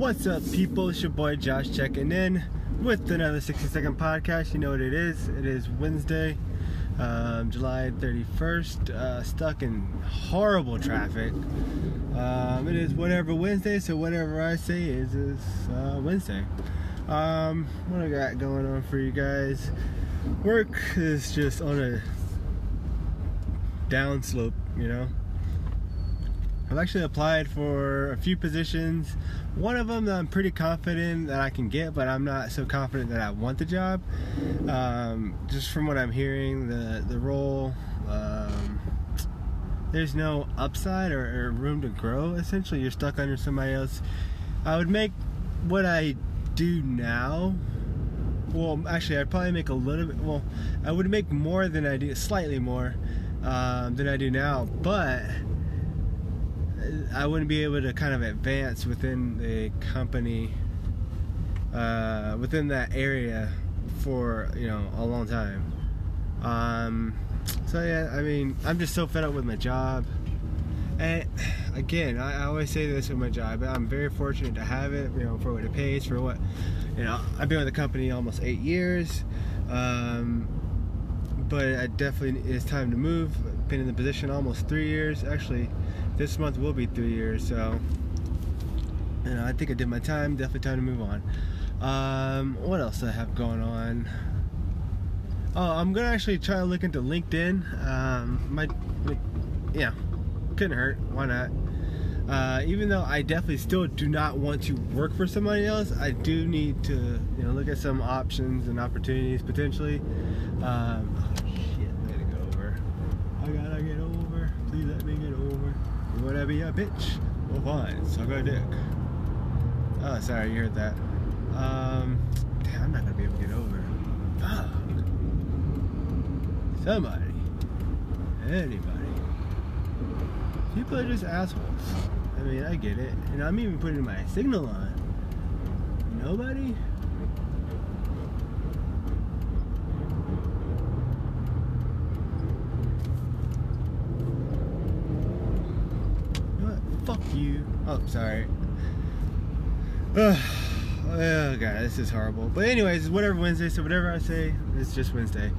What's up, people? It's your boy Josh checking in with another 60 second podcast. You know what it is? It is Wednesday, um, July 31st. Uh, stuck in horrible traffic. Um, it is whatever Wednesday, so whatever I say is is uh, Wednesday. Um, what I got going on for you guys? Work is just on a down slope, you know. I've actually applied for a few positions. One of them that I'm pretty confident that I can get, but I'm not so confident that I want the job. Um, just from what I'm hearing, the the role um, there's no upside or, or room to grow. Essentially, you're stuck under somebody else. I would make what I do now well actually i'd probably make a little bit well i would make more than i do slightly more um, than i do now but i wouldn't be able to kind of advance within the company uh, within that area for you know a long time um, so yeah i mean i'm just so fed up with my job and again, I, I, always say this with my job. I'm very fortunate to have it. You know, for what it pays, for what you know. I've been with the company almost eight years, um, but I definitely it's time to move. Been in the position almost three years. Actually, this month will be three years. So, you know, I think I did my time. Definitely time to move on. Um, what else I have going on? Oh, I'm gonna actually try to look into LinkedIn. Um, my, yeah couldn't hurt. Why not? Uh, even though I definitely still do not want to work for somebody else, I do need to, you know, look at some options and opportunities potentially. Um, oh shit, gotta get over. I gotta Whatever you wanna be a bitch? Well, fine. Suck a dick. Oh, sorry, you heard that. Um, damn, I'm not gonna be able to get over. Fuck. Somebody. Anybody. People are just assholes. I mean, I get it. And I'm even putting my signal on. Nobody? what? Fuck you. Oh, sorry. Oh god, this is horrible. But anyways, whatever Wednesday, so whatever I say, it's just Wednesday.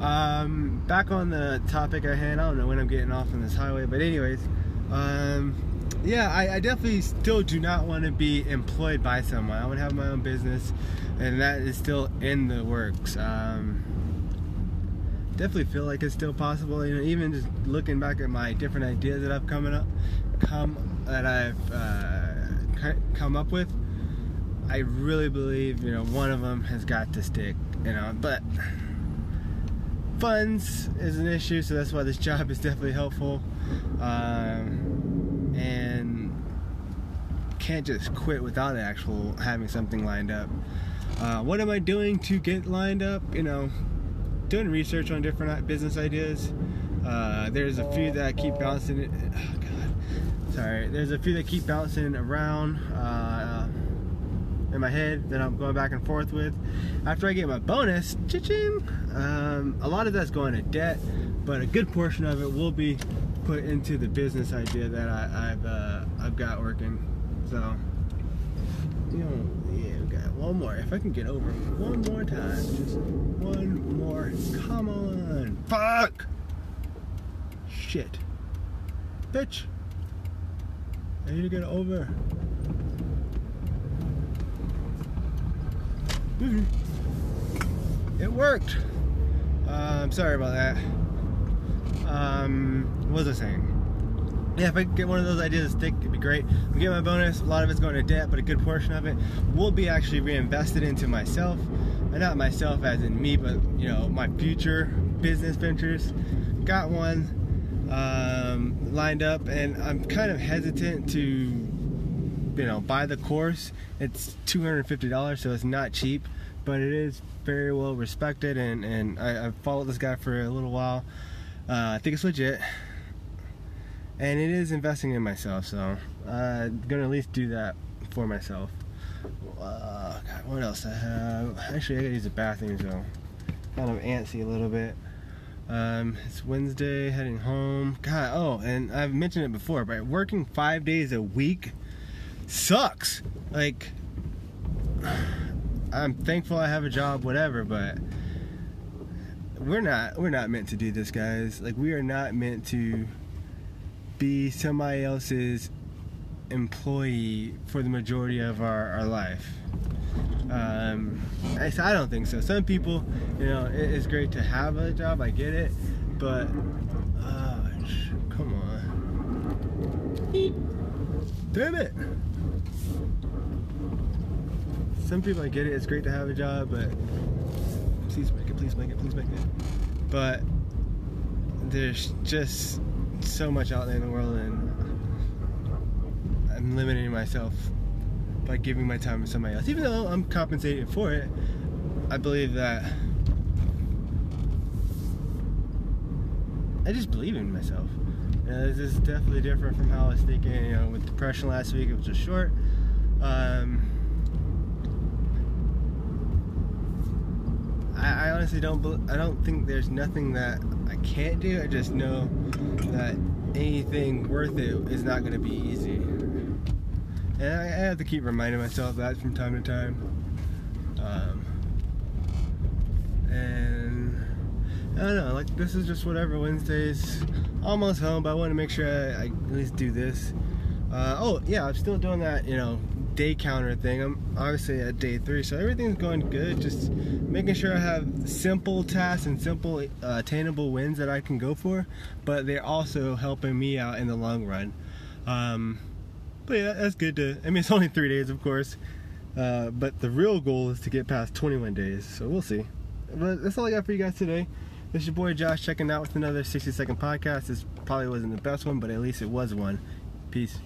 Um, back on the topic at hand, I don't know when I'm getting off on this highway, but anyways, um, yeah, I, I, definitely still do not want to be employed by someone. I want to have my own business, and that is still in the works. Um, definitely feel like it's still possible. You know, even just looking back at my different ideas that I've coming up, come that I've uh, come up with, I really believe you know one of them has got to stick. You know, but funds is an issue, so that's why this job is definitely helpful. Um, and can't just quit without actual having something lined up. Uh, what am I doing to get lined up? You know, doing research on different business ideas. Uh, there's a few that I keep bouncing. Sorry. There's a few that keep bouncing around. Uh, in my head that I'm going back and forth with. After I get my bonus, cha-ching, um, a lot of that's going to debt, but a good portion of it will be put into the business idea that I, have uh, I've got working. So, you know, yeah, we got one more. If I can get over one more time, just one more. Come on, fuck, shit, bitch. I need to get over. It worked. Uh, I'm sorry about that. Um, what was I saying? Yeah, if I get one of those ideas to stick, it'd be great. I'm getting my bonus. A lot of it's going to debt, but a good portion of it will be actually reinvested into myself. And not myself as in me, but you know, my future business ventures. Got one um, lined up, and I'm kind of hesitant to you know buy the course. It's $250 so it's not cheap but it is very well respected and and I, followed this guy for a little while. Uh, I think it's legit. And it is investing in myself so I'm uh, gonna at least do that for myself. Uh, God, what else I have? Actually I gotta use the bathroom so kind of antsy a little bit um, it's Wednesday, heading home. God, oh, and I've mentioned it before, but working five days a week sucks. like I'm thankful I have a job, whatever, but we're not we're not meant to do this, guys. Like we are not meant to be somebody else's employee for the majority of our, our life. Um, I, I don't think so. Some people, you know, it, it's great to have a job. I get it, but uh, come on, damn it. Some people, I get it. It's great to have a job, but please make it, please make it, please make it. But there's just so much out there in the world, and I'm limiting myself by giving my time to somebody else. Even though I'm compensated for it, I believe that I just believe in myself. You know, this is definitely different from how I was thinking. You know, with depression last week, it was just short. Um, I, I honestly don't. I don't think there's nothing that I can't do. I just know that anything worth it is not going to be easy. And I, have to keep reminding myself that from time to time. Um, and I don't know, like this is just whatever Wednesdays. Almost home, but I want to make sure I, I at least do this. Uh, oh yeah, I'm still doing that, you know, day counter thing. I'm obviously at day three, so everything's going good. Just making sure I have simple tasks and simple uh, attainable wins that I can go for, but they're also helping me out in the long run. Um, but yeah, that's good to. I mean, it's only three days, of course, uh, but the real goal is to get past 21 days. So we'll see. But that's all I got for you guys today. This is your boy Josh checking out with another 60 second podcast. This probably wasn't the best one, but at least it was one. Peace.